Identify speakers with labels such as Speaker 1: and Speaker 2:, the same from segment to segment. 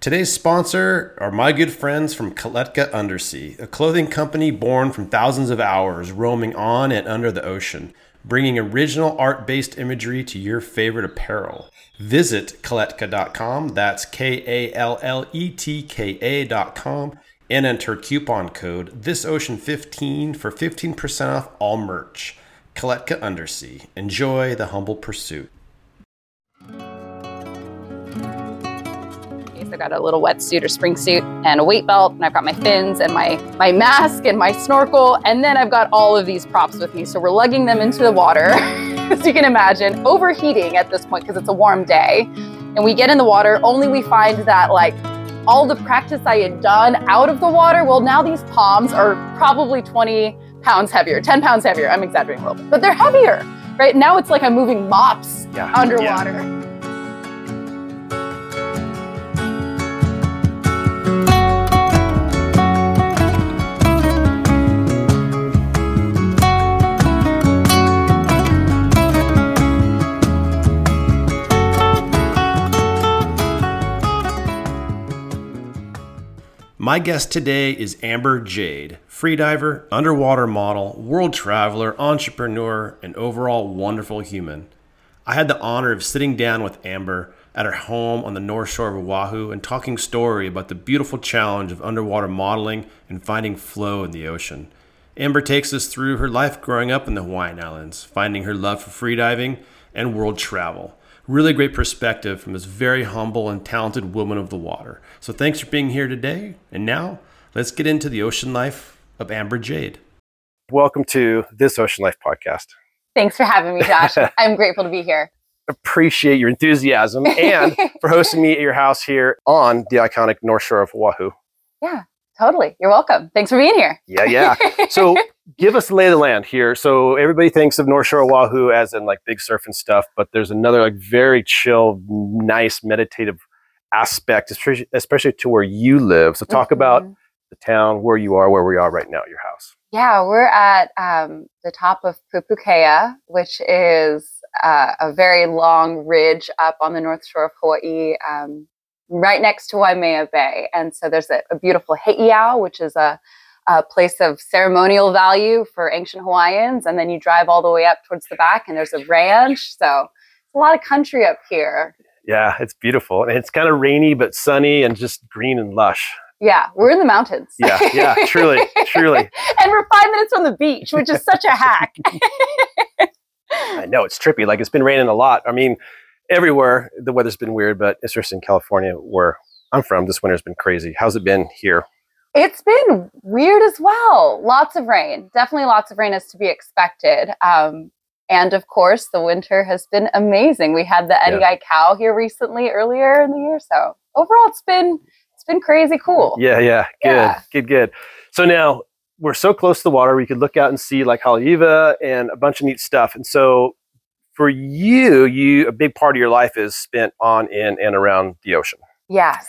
Speaker 1: Today's sponsor are my good friends from Kalletka Undersea, a clothing company born from thousands of hours roaming on and under the ocean, bringing original art based imagery to your favorite apparel. Visit Kalletka.com, that's K A L L E T K A.com, and enter coupon code ThisOcean15 for 15% off all merch. Kalletka Undersea. Enjoy the humble pursuit.
Speaker 2: I got a little wetsuit or spring suit and a weight belt, and I've got my fins and my my mask and my snorkel, and then I've got all of these props with me. So we're lugging them into the water, as you can imagine, overheating at this point because it's a warm day. And we get in the water, only we find that like all the practice I had done out of the water, well, now these palms are probably 20 pounds heavier, 10 pounds heavier. I'm exaggerating a little bit, but they're heavier, right? Now it's like I'm moving mops
Speaker 1: Yeah,
Speaker 2: underwater.
Speaker 1: My guest today is Amber Jade, freediver, underwater model, world traveler, entrepreneur, and overall wonderful human. I had the honor of sitting down with Amber at her home on the north shore of Oahu and talking story about the beautiful challenge of underwater modeling and finding flow in the ocean. Amber takes us through her life growing up in the Hawaiian Islands, finding her love for freediving and world travel. Really great perspective from this very humble and talented woman of the water. So thanks for being here today. And now let's get into the ocean life of Amber Jade.
Speaker 3: Welcome to this Ocean Life podcast.
Speaker 2: Thanks for having me, Josh. I'm grateful to be here.
Speaker 3: Appreciate your enthusiasm and for hosting me at your house here on the iconic North Shore of Oahu.
Speaker 2: Yeah, totally. You're welcome. Thanks for being here.
Speaker 3: Yeah, yeah. So give us the lay of the land here. So everybody thinks of North Shore Oahu as in like big surf and stuff, but there's another like very chill, nice, meditative aspect, especially, especially to where you live. So talk about
Speaker 2: Mhm.
Speaker 3: the town, where you are, where we are right now at your house.
Speaker 2: Yeah, we're at um, the top of Pupukea, which is uh, a very long ridge up on the north shore of Hawaii, um, right next to Waimea Bay. And so there's a, a beautiful heiau, which is a, a place of ceremonial value for ancient Hawaiians. And then you drive all the way up towards the back, and there's a ranch. So it's a lot of country up here.
Speaker 3: Yeah, it's beautiful. And it's kind of rainy, but sunny and just green and lush.
Speaker 2: Yeah, we're in the mountains.
Speaker 3: Yeah, yeah, truly, truly.
Speaker 2: and we're five minutes from the beach, which is such a hack.
Speaker 3: I know it's trippy. Like it's been raining a lot. I mean, everywhere the weather's been weird, but it's just in California where I'm from. This winter's been crazy. How's it been here?
Speaker 2: It's been weird as well. Lots of rain. Definitely lots of rain is to be expected. Um, and of course, the winter has been amazing. We had the Eddie Aikau here recently, earlier in the year. So overall, it's been it's been crazy cool.
Speaker 3: Yeah, yeah, good,
Speaker 2: Yeah.
Speaker 3: good, good. So now we're so close to the water, we could look out and see like Haleiwa and a bunch of neat stuff. And so for you, you a big part of your life is spent on, in, and around the ocean.
Speaker 2: Yes.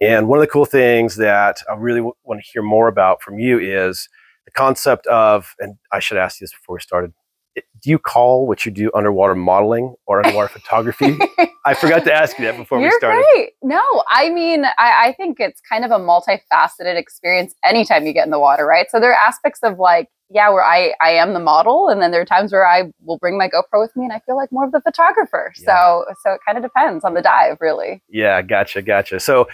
Speaker 3: And one of the cool things that I really w- want to hear more about from you is the concept of, and I should ask you this before we started. it- Do you call what you do underwater modeling or underwater photography? I forgot to ask you that before
Speaker 2: You're
Speaker 3: we started.
Speaker 2: great. No, I mean, I, I think it's kind of a multifaceted experience anytime you get in the water, right? So there are aspects of like, yeah, where I, I am the model, and then there are times where I will bring my GoPro with me and I feel like more of the photographer. So so it kind of depends on the dive, really.
Speaker 3: Yeah, gotcha, gotcha. So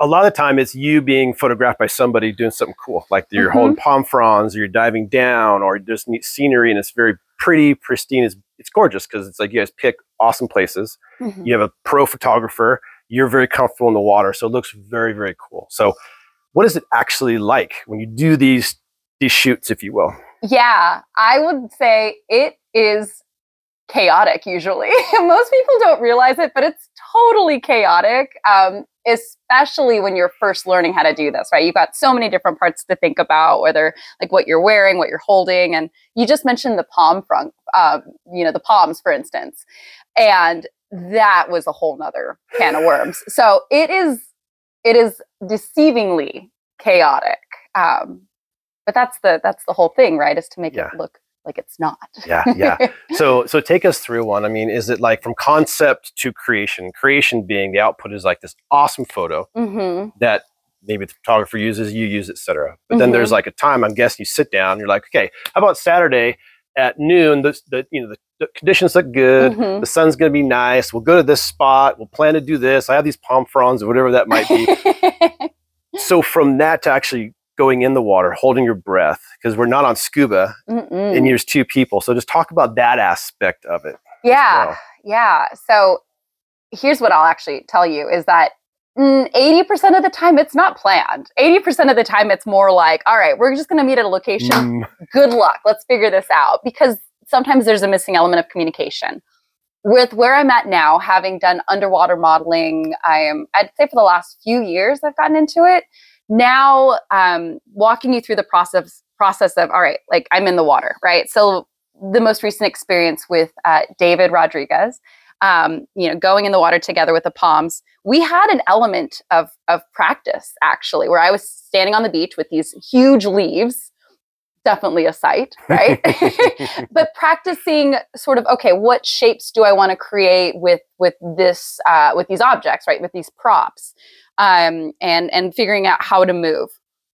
Speaker 3: a lot of the time it's you being photographed by somebody doing something cool, like you're
Speaker 2: Mhm.
Speaker 3: holding palm fronds, or you're diving down, or just neat scenery, and it's very pretty, pristine. It's it's gorgeous because it's like you guys pick awesome places.
Speaker 2: Mhm.
Speaker 3: You have a pro photographer. You're very comfortable in the water, so it looks very, very cool. So, what is it actually like when you do these these shoots, if you will?
Speaker 2: Yeah, I would say it is chaotic usually. Most people don't realize it, but it's totally chaotic, um, especially when you're first learning how to do this, right? You've got so many different parts to think about, whether like what you're wearing, what you're holding. And you just mentioned the palm front, um, you know, the palms, for instance. And that was a whole nother can of worms. So it is, it is deceivingly chaotic. Um, but that's the that's the whole thing, right? Is to make
Speaker 3: Yeah.
Speaker 2: it look like it's not.
Speaker 3: Yeah, yeah. so so take us through one. I mean, is it like from concept to creation? Creation being the output is like this awesome photo
Speaker 2: hmm
Speaker 3: that maybe the photographer uses, you use, etc. But then there's like a time. I'm guessing you sit down. You're like, okay, how about Saturday at noon? The, the you know the, the conditions look good.
Speaker 2: Mhm.
Speaker 3: The sun's gonna be nice. We'll go to this spot. We'll plan to do this. I have these palm fronds or whatever that might be. so from that to actually going in the water, holding your breath, because we're not on scuba
Speaker 2: Mm-mm.
Speaker 3: and there's two people. So just talk about that aspect of it.
Speaker 2: Yeah,
Speaker 3: well.
Speaker 2: yeah. So here's what I'll actually tell you is that mm, 80% of the time it's not planned. 80% of the time it's more like, all right, we're just going to meet at a location.
Speaker 3: Mm,
Speaker 2: Good luck. Let's figure this out because sometimes there's a missing element of communication. With where I'm at now, having done underwater modeling, I am, I'd say for the last few years, I've gotten into it. Now, um, walking you through the process process of, all right, like I'm in the water, right? So the most recent experience with uh, David Rodriguez, um, you know, going in the water together with the palms, we had an element of of practice actually, where I was standing on the beach with these huge leaves, definitely a sight, right? but practicing sort of okay, what shapes do I want to create with with this uh, with these objects, right? With these props, um, and and figuring out how to move.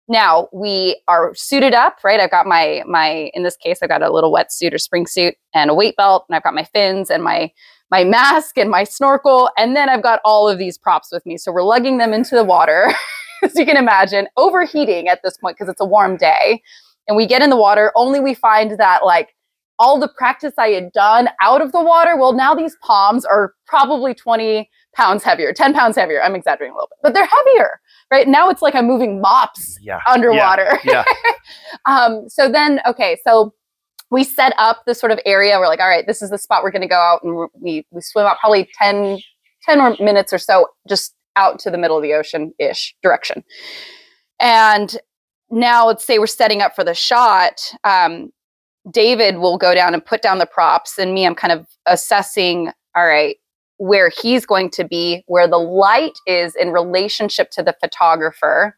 Speaker 2: Now we are suited up, right? I've got my my in this case, I've got a little wetsuit or spring suit and a weight belt, and I've got my fins and my my mask and my snorkel, and then I've got all of these props with me. So we're lugging them into the water, as you can imagine, overheating at this point because it's a warm day. And we get in the water, only we find that like all the practice I had done out of the water, well, now these palms are probably 20 pounds heavier, 10 pounds heavier. I'm exaggerating a little bit, but they're heavier, right? Now it's like I'm moving mops
Speaker 3: yeah.
Speaker 2: underwater.
Speaker 3: Yeah.
Speaker 2: um, so then, okay, so we set up this sort of area. We're like, all right, this is the spot we're going to go out, and we we swim out probably 10, 10 or minutes or so, just out to the middle of the ocean ish direction. And now, let's say we're setting up for the shot. Um, David will go down and put down the props, and me, I'm kind of assessing. All right, where he's going to be, where the light is in relationship to the photographer,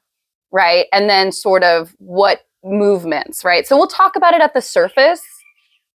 Speaker 2: right? And then sort of what movements, right? So we'll talk about it at the surface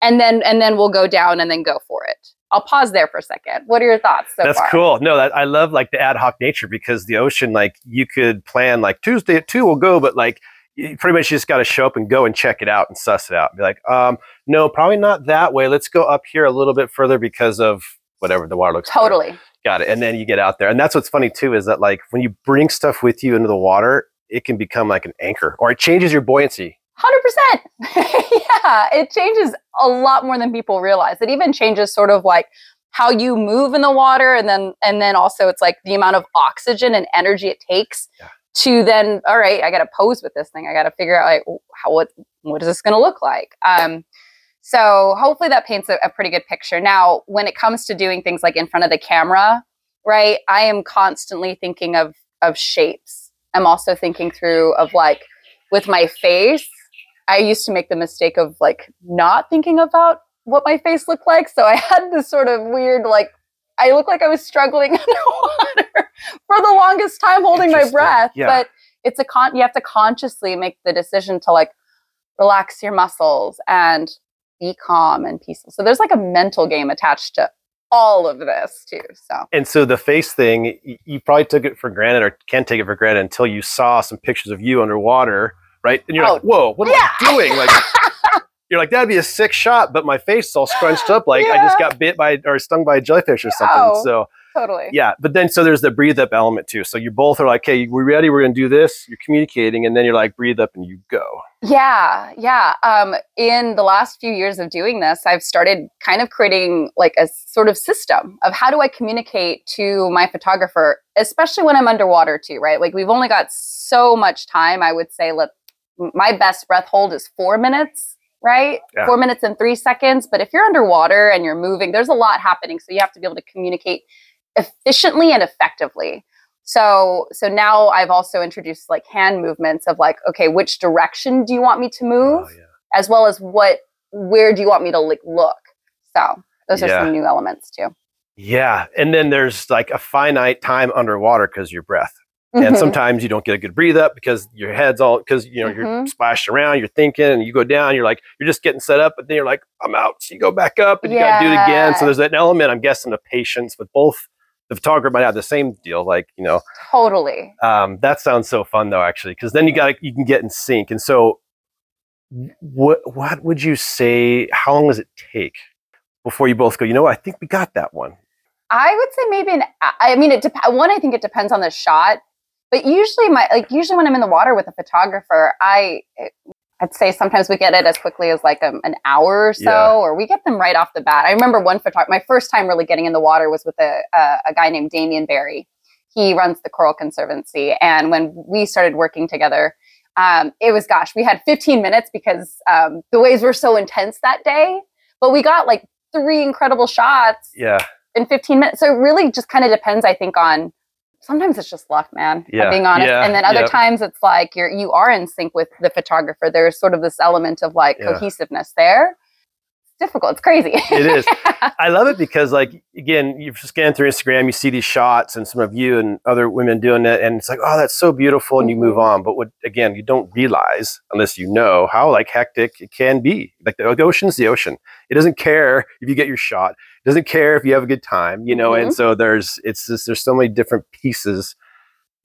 Speaker 2: and then and then we'll go down and then go for it. I'll pause there for a second. What are your thoughts so
Speaker 3: That's
Speaker 2: far?
Speaker 3: cool. No, that, I love like the ad hoc nature because the ocean, like you could plan like Tuesday at two, we'll go, but like you pretty much you just got to show up and go and check it out and suss it out. Be like, um, no, probably not that way. Let's go up here a little bit further because of whatever the water looks. better.
Speaker 2: Totally.
Speaker 3: Got it. And then you get out there. And that's what's funny too is that like when you bring stuff with you into the water, it can become like an anchor or it changes your buoyancy.
Speaker 2: Hundred percent. Yeah, it changes a lot more than people realize. It even changes sort of like how you move in the water, and then and then also it's like the amount of oxygen and energy it takes
Speaker 3: Yeah.
Speaker 2: to then. All right, I got to pose with this thing. I got to figure out like how what what is this going to look like. Um, so hopefully that paints a, a pretty good picture. Now, when it comes to doing things like in front of the camera, right? I am constantly thinking of of shapes. I'm also thinking through of like with my face. I used to make the mistake of like not thinking about what my face looked like. So I had this sort of weird like I looked like I was struggling underwater for the longest time holding my breath.
Speaker 3: Yeah.
Speaker 2: But it's a con you have to consciously make the decision to like relax your muscles and be calm and peaceful. So there's like a mental game attached to all of this too. So
Speaker 3: And so the face thing, you probably took it for granted or can take it for granted until you saw some pictures of you underwater, right? And you're like,
Speaker 2: Oh,
Speaker 3: whoa, what am
Speaker 2: yeah.
Speaker 3: I doing? Like, you're like, that'd be a sick shot, but my face is all scrunched up like I just got bit by or stung by a jellyfish or something.
Speaker 2: Oh.
Speaker 3: So,
Speaker 2: totally.
Speaker 3: yeah. But then, so there's the breathe up element too. So you both are like, hey, we're ready, we're going to do this. You're communicating, and then you're like, breathe up and you go.
Speaker 2: Yeah, yeah. Um, in the last few years of doing this, I've started kind of creating like a sort of system of how do I communicate to my photographer, especially when I'm underwater too, right? Like we've only got so much time. I would say, let my best breath hold is four minutes, right?
Speaker 3: Yeah.
Speaker 2: Four minutes and three seconds. But if you're underwater and you're moving, there's a lot happening, so you have to be able to communicate efficiently and effectively. So so now I've also introduced like hand movements of like, okay, which direction do you want me to move?
Speaker 3: Oh, yeah.
Speaker 2: As well as what where do you want me to like look? So those are some new elements too.
Speaker 3: Yeah. And then there's like a finite time underwater because your breath. and
Speaker 2: Mhm.
Speaker 3: sometimes you don't get a good breathe up because your head's all because you know you're
Speaker 2: Mhm.
Speaker 3: splashed around you're thinking and you go down you're like you're just getting set up but then you're like i'm out so you go back up and you gotta do it again so there's that element i'm guessing of patience with both the photographer might have the same deal like you know
Speaker 2: totally.
Speaker 3: um, that sounds so fun though actually because then you got you can get in sync and so what what would you say how long does it take before you both go you know what i think we got that one
Speaker 2: I would say maybe an. I mean, it dep- one. I think it depends on the shot, but usually my like usually when I'm in the water with a photographer, I I'd say sometimes we get it as quickly as like um, an hour or so,
Speaker 3: Yeah.
Speaker 2: or we get them right off the bat. I remember one photographer. My first time really getting in the water was with a a, a guy named Damien Barry. He runs the Coral Conservancy, and when we started working together. Um, it was gosh, we had 15 minutes because um, the waves were so intense that day, but we got like three incredible shots
Speaker 3: yeah
Speaker 2: in 15 minutes. So it really just kind of depends, I think, on sometimes it's just luck, man.
Speaker 3: Yeah,
Speaker 2: being honest.
Speaker 3: yeah,
Speaker 2: and then other
Speaker 3: yeah.
Speaker 2: times it's like you're you are in sync with the photographer. There's sort of this element of like
Speaker 3: Yeah.
Speaker 2: cohesiveness there. Difficult. It's crazy.
Speaker 3: It is. I love it because, like, again, you scan through Instagram, you see these shots and some of you and other women doing it, and it's like, oh, that's so beautiful, and you move
Speaker 2: Mhm.
Speaker 3: on. But what, again, you don't realize unless you know how like hectic it can be. Like the, the ocean's the ocean. It doesn't care if you get your shot. It doesn't care if you have a good time, you know. And so there's it's just there's so many different pieces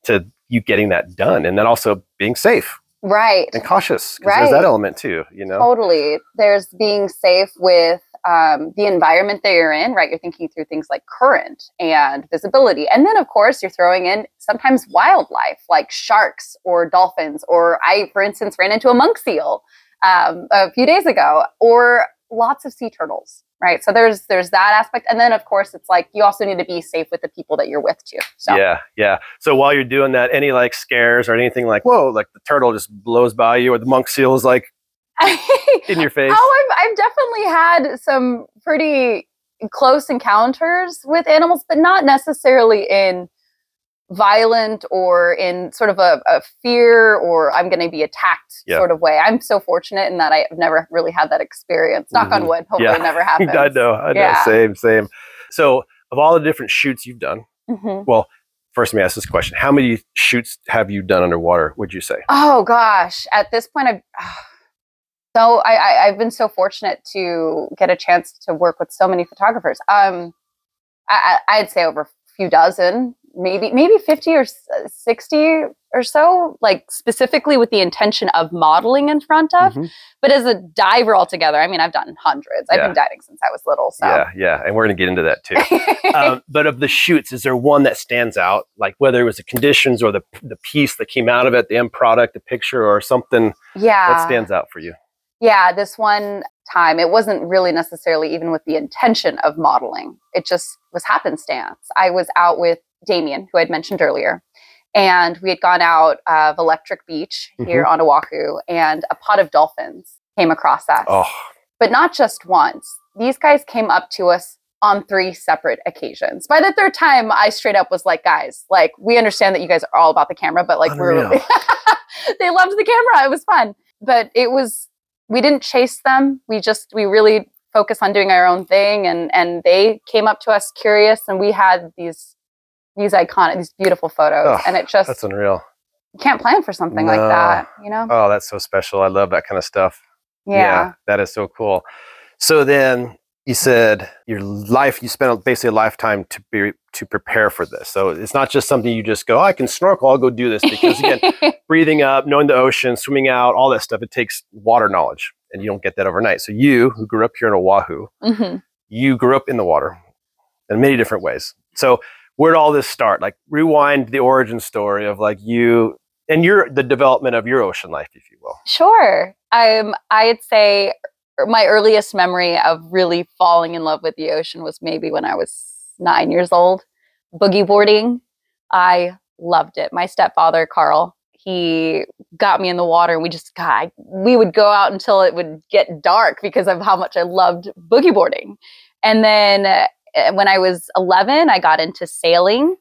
Speaker 3: to you getting that done, and then also being safe
Speaker 2: right.
Speaker 3: and cautious because there's that element too, you know.
Speaker 2: Totally. There's being safe with um, the environment that you're in, right? You're thinking through things like current and visibility. And then, of course, you're throwing in sometimes wildlife like sharks or dolphins. Or I, for instance, ran into a monk seal um, a few days ago, or lots of sea turtles, right? So there's there's that aspect. And then, of course, it's like you also need to be safe with the people that you're with too. So
Speaker 3: Yeah, yeah. So while you're doing that, any like scares or anything like, whoa, like the turtle just blows by you, or the monk seal is like in your face.
Speaker 2: Oh, I've, I've definitely had some pretty close encounters with animals, but not necessarily in violent or in sort of a, a fear or I'm going to be attacked
Speaker 3: Yeah.
Speaker 2: sort of way. I'm so fortunate in that I've never really had that experience. Knock on
Speaker 3: Mhm.
Speaker 2: wood. Hopefully
Speaker 3: Yeah.
Speaker 2: it never happens.
Speaker 3: I know, I know.
Speaker 2: Yeah.
Speaker 3: Same, same. So of all the different shoots you've done,
Speaker 2: Mhm.
Speaker 3: first let me ask this question: How many shoots have you done underwater? Would you say?
Speaker 2: Oh gosh, at this point, I've so I, I I've been so fortunate to get a chance to work with so many photographers. Um, I, I'd say over few dozen, maybe maybe fifty or sixty or so, like specifically with the intention of modeling in front of.
Speaker 3: Mhm.
Speaker 2: But as a diver altogether, I mean, I've done hundreds. I've
Speaker 3: Yeah.
Speaker 2: been diving since I was little. So
Speaker 3: Yeah, yeah, and we're gonna get into that too. um, but of the shoots, is there one that stands out? Like whether it was the conditions or the the piece that came out of it, the end product, the picture, or something
Speaker 2: yeah,
Speaker 3: what stands out for you?
Speaker 2: Yeah, this one time it wasn't really necessarily even with the intention of modeling. It just was happenstance. I was out with Damien, who I'd mentioned earlier, and we had gone out of Electric Beach here
Speaker 3: Mm-hmm.
Speaker 2: on Oahu, and a pod of dolphins came across us.
Speaker 3: Oh,
Speaker 2: But not just once. These guys came up to us on three separate occasions. By the third time, I straight up was like, guys, like, we understand that you guys are all about the camera, but like, we're. They loved the camera. It was fun. But it was, we didn't chase them. We just, we really focused on doing our own thing. And, and they came up to us curious, and we had these, these iconic, these beautiful photos.
Speaker 3: Oh,
Speaker 2: and it just,
Speaker 3: that's unreal.
Speaker 2: you can't plan for something like that, you know?
Speaker 3: Oh, that's so special. I love that kind of stuff.
Speaker 2: yeah.
Speaker 3: that is so cool. So then you said your life you spent basically a lifetime to be to prepare for this. So it's not just something you just go, oh, I can snorkel, I'll go do this because again, breathing up, knowing the ocean, swimming out, all that stuff, it takes water knowledge and you don't get that overnight. So you who grew up here in Oahu,
Speaker 2: Mhm.
Speaker 3: you grew up in the water in many different ways. So where did all this start? Like rewind the origin story of like you and your the development of your ocean life, if you will.
Speaker 2: Sure. Um, I'd say my earliest memory of really falling in love with the ocean was maybe when I was nine years old. Boogie boarding. I loved it. My stepfather, Carl, he got me in the water and we just God, we would go out until it would get dark because of how much I loved boogie boarding. And then uh, when I was 11, I got into sailing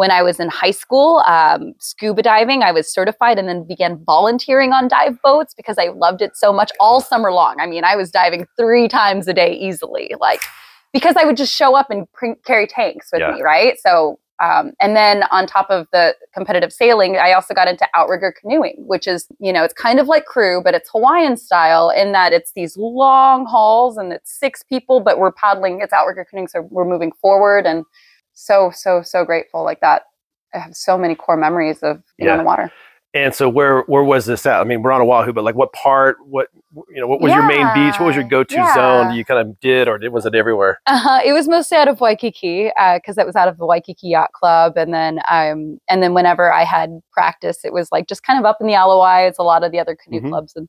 Speaker 2: when I was in high school, um, scuba diving, I was certified and then began volunteering on dive boats because I loved it so much all summer long. I mean, I was diving three times a day easily, like because I would just show up and pr- carry tanks with
Speaker 3: Yeah.
Speaker 2: me, right? So Um, and then on top of the competitive sailing, I also got into outrigger canoeing, which is, you know, it's kind of like crew, but it's Hawaiian style in that it's these long hauls and it's six people, but we're paddling, it's outrigger canoeing, so we're moving forward and so, so, so grateful like that. I have so many core memories of being
Speaker 3: Yeah.
Speaker 2: on the water.
Speaker 3: And so where where was this at? I mean, we're on Oahu, but like what part? What you know? What was your main beach? What was your go-to
Speaker 2: yeah.
Speaker 3: zone you kind of did, or did, was it everywhere?
Speaker 2: Uh-huh. It was mostly out of Waikiki because it was out of the Waikiki Yacht Club, and then um, and then whenever I had practice, it was like just kind of up in the Ala Wai. It's a lot of the other canoe
Speaker 3: Mhm.
Speaker 2: clubs, and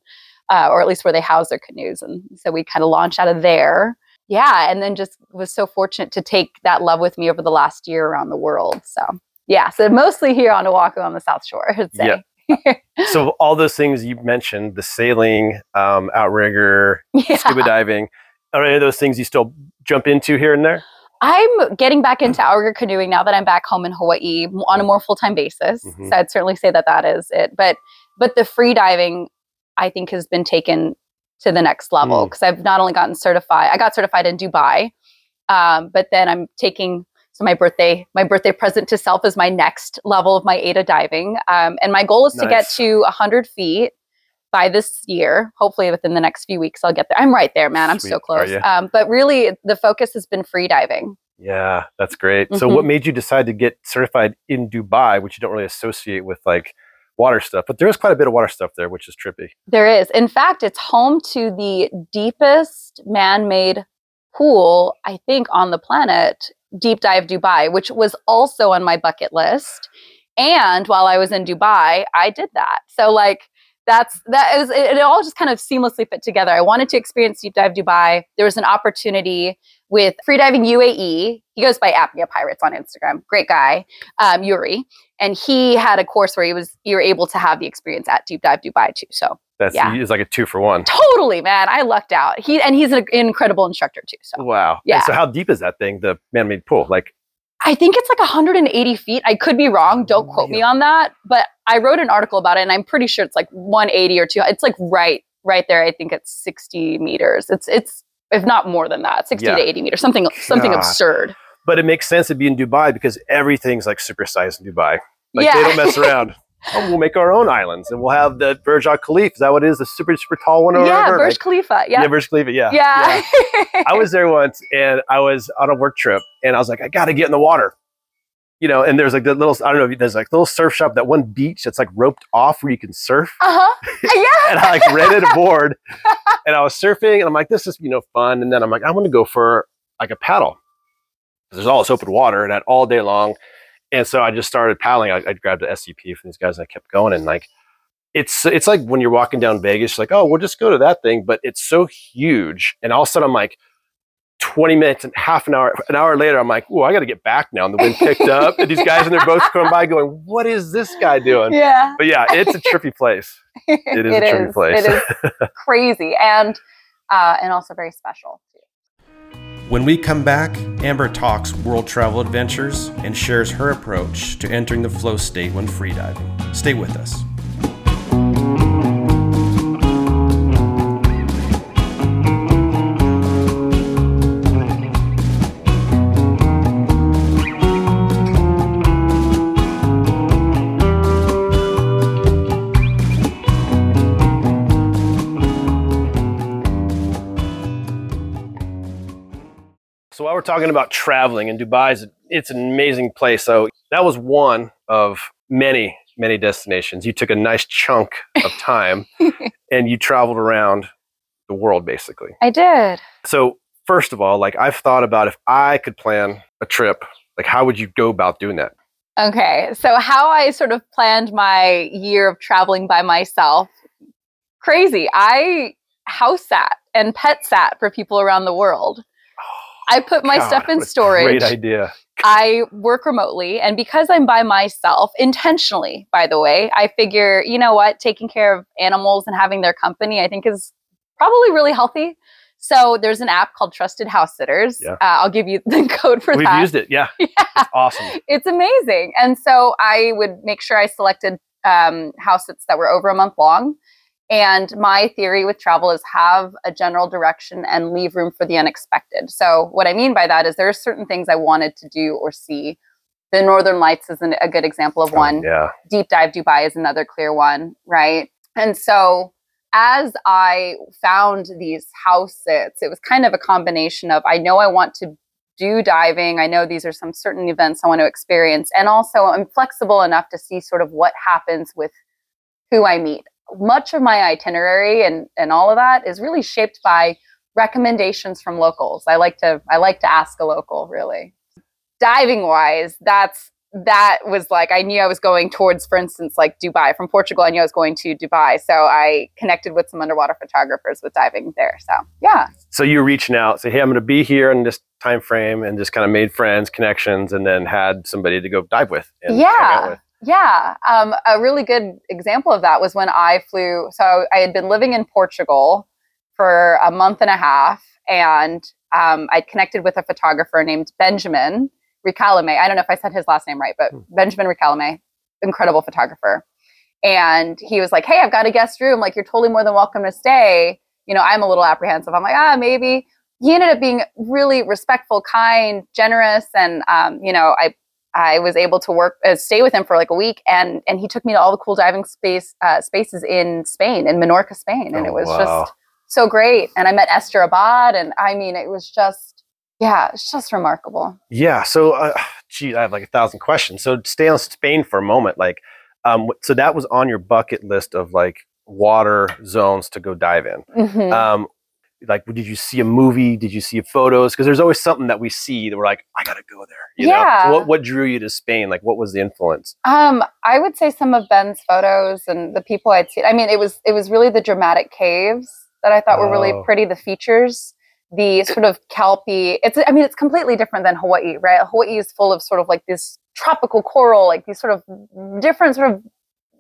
Speaker 2: uh, or at least where they house their canoes, and so we kind of launched out of there. Yeah, and then just was so fortunate to take that love with me over the last year around the world. So yeah, so mostly here on Oahu on the South Shore. I'd say.
Speaker 3: Yeah. so all those things you mentioned, the sailing, um, outrigger,
Speaker 2: Yeah.
Speaker 3: scuba diving, are any of those things you still jump into here and there?
Speaker 2: I'm getting back into outrigger canoeing now that I'm back home in Hawaii on a more full time basis.
Speaker 3: Mhm.
Speaker 2: So I'd certainly say that that is it. But but the free diving, I think, has been taken to the next level
Speaker 3: Mm.
Speaker 2: because I've not only gotten certified. I got certified in Dubai, um, but then I'm taking. So my birthday, my birthday present to self is my next level of my AIDA diving, um, and my goal is to get to 100 feet by this year. Hopefully, within the next few weeks, I'll get there. I'm right there, man. I'm
Speaker 3: Sweet.
Speaker 2: so close. Um, but really, the focus has been free diving.
Speaker 3: Yeah, that's great. So
Speaker 2: Mhm.
Speaker 3: what made you decide to get certified in Dubai, which you don't really associate with like water stuff, but there is quite a bit of water stuff there, which is trippy.
Speaker 2: There is. In fact, it's home to the deepest man made pool, I think, on the planet, Deep Dive Dubai, which was also on my bucket list. And while I was in Dubai, I did that. So, like, that's that is it, it all just kind of seamlessly fit together. I wanted to experience Deep Dive Dubai. There was an opportunity with Freediving UAE. He goes by Apnea Pirates on Instagram. Great guy, um, Yuri, and he had a course where he was you were able to have the experience at Deep Dive Dubai too. So
Speaker 3: That's
Speaker 2: Yeah.
Speaker 3: it's like a two for one.
Speaker 2: totally, man, I lucked out. He and he's an incredible instructor too. So
Speaker 3: Wow. And
Speaker 2: Yeah.
Speaker 3: so how deep is that thing, the man-made pool? Like,
Speaker 2: I think it's like 180 feet. I could be wrong. Don't quote me on that. But I wrote an article about it, and I'm pretty sure it's like 180 or two. It's like right, right there. I think it's 60 meters. It's it's if not more than that, 60
Speaker 3: Yeah.
Speaker 2: to 80 meters. Something something
Speaker 3: God.
Speaker 2: absurd.
Speaker 3: but it makes sense to be in Dubai because everything's like supersized in Dubai. Like
Speaker 2: yeah.
Speaker 3: they don't mess around. oh, we'll make our own islands and we'll have the Burj Al Khalifa. Is that what it is? The super, super tall one or
Speaker 2: yeah,
Speaker 3: whatever?
Speaker 2: Burj
Speaker 3: Like-
Speaker 2: Khalifa.
Speaker 3: yeah.
Speaker 2: Yeah.
Speaker 3: Burj Khalifa. Yeah.
Speaker 2: Yeah.
Speaker 3: I was there once and I was on a work trip and I was like, I got to get in the water. You know, and there's like the little, I don't know, there's like a little surf shop, that one beach that's like roped off where you can surf.
Speaker 2: uh-huh. Yeah.
Speaker 3: And I like rented a board and I was surfing and I'm like, this is, you know, fun. And then I'm like, I want to go for like a paddle. There's all this open water and that all day long. And so I just started paddling. I, I grabbed an SCP from these guys and I kept going. And like, it's it's like when you're walking down Vegas, like, oh, we'll just go to that thing, but it's so huge. And all of a sudden, I'm like, 20 minutes and half an hour, an hour later, I'm like, oh, I got to get back now. And the wind picked up, and these guys in their boats coming by, going, what is this guy doing?
Speaker 2: Yeah.
Speaker 3: But yeah, it's a trippy place. It is a trippy place.
Speaker 2: It is crazy and uh, and also very special. too.
Speaker 1: When we come back, Amber talks world travel adventures and shares her approach to entering the flow state when freediving. Stay with us.
Speaker 3: So while we're talking about traveling, and Dubai is it's an amazing place. So that was one of many, many destinations. You took a nice chunk of time and you traveled around the world basically.
Speaker 2: I did.
Speaker 3: So first of all, like I've thought about if I could plan a trip, like how would you go about doing that?
Speaker 2: Okay, so how I sort of planned my year of traveling by myself, crazy. I house sat and pet sat for people around the world. I put my
Speaker 3: God,
Speaker 2: stuff in storage.
Speaker 3: Great idea.
Speaker 2: I work remotely, and because I'm by myself, intentionally, by the way, I figure, you know what, taking care of animals and having their company, I think is probably really healthy. So there's an app called Trusted House Sitters.
Speaker 3: Yeah.
Speaker 2: Uh, I'll give you the code for that.
Speaker 3: We've used it. Yeah. It's awesome.
Speaker 2: it's amazing. And so I would make sure I selected um, house sits that were over a month long. And my theory with travel is have a general direction and leave room for the unexpected. So what I mean by that is there are certain things I wanted to do or see the Northern Lights is an, a good example of oh, one.
Speaker 3: Yeah.
Speaker 2: Deep Dive Dubai is another clear one, right? And so as I found these house sits, it was kind of a combination of I know I want to do diving. I know these are some certain events I want to experience. And also, I'm flexible enough to see sort of what happens with who I meet. Much of my itinerary and, and all of that is really shaped by recommendations from locals. I like to I like to ask a local really. Diving wise, that's that was like I knew I was going towards, for instance, like Dubai from Portugal. I knew I was going to Dubai, so I connected with some underwater photographers with diving there. So yeah,
Speaker 3: So you reaching out, say, hey, I'm going to be here in this time frame, and just kind of made friends, connections, and then had somebody to go dive with. And hang out
Speaker 2: Yeah.
Speaker 3: with.
Speaker 2: Yeah. Um, a really good example of that was when I flew. So I had been living in Portugal for a month and a half, and um, I connected with a photographer named Benjamin Ricalame. I don't know if I said his last name right, but
Speaker 3: Hmm.
Speaker 2: Benjamin Ricalame, incredible photographer. And he was like, "Hey, I've got a guest room. Like, you're totally more than welcome to stay." You know, I'm a little apprehensive. I'm like, ah, maybe. He ended up being really respectful, kind, generous, and um, you know, I I was able to work uh, stay with him for like a week, and and he took me to all the cool diving space uh, spaces in Spain, in Menorca, Spain, and
Speaker 3: Oh,
Speaker 2: it was
Speaker 3: wow.
Speaker 2: just so great. And I met Esther Abad, and I mean, it was just yeah, it's just remarkable.
Speaker 3: Yeah. So, uh, gee, I have like a thousand questions. So, stay on Spain for a moment. Like, um, so that was on your bucket list of like water zones to go dive in.
Speaker 2: Mhm.
Speaker 3: Um, like, did you see a movie? Did you see photos? Because there's always something that we see that we're like, I gotta go there. You Know?
Speaker 2: Yeah.
Speaker 3: So what what drew you to Spain? Like, what was the influence?
Speaker 2: Um, I would say some of Ben's photos and the people I'd seen. I mean, it was it was really the dramatic caves that I thought were really
Speaker 3: Oh.
Speaker 2: pretty. The features, the sort of kelpie. It's I mean, it's completely different than Hawaii, right? Hawaii is full of sort of like this tropical coral, like these sort of different sort of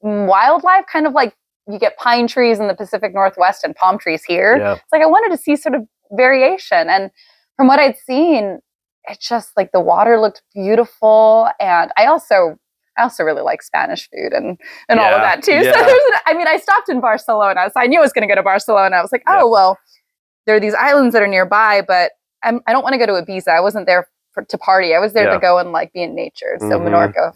Speaker 2: wildlife, kind of like you get pine trees in the Pacific Northwest and palm trees here
Speaker 3: Yeah.
Speaker 2: it's like I wanted to see sort of variation. And from what I'd seen, it just like the water looked beautiful. And I also I also really like Spanish food and and all of that too.
Speaker 3: yeah.
Speaker 2: So there's an, I mean, I stopped in Barcelona, so I knew I was going to go to Barcelona. I was like, oh
Speaker 3: Yeah.
Speaker 2: well, there are these islands that are nearby, but I'm, I don't want to go to Ibiza. I wasn't there for, to party. I was there
Speaker 3: Yeah.
Speaker 2: to go and like be in nature. So
Speaker 3: Mhm.
Speaker 2: Menorca.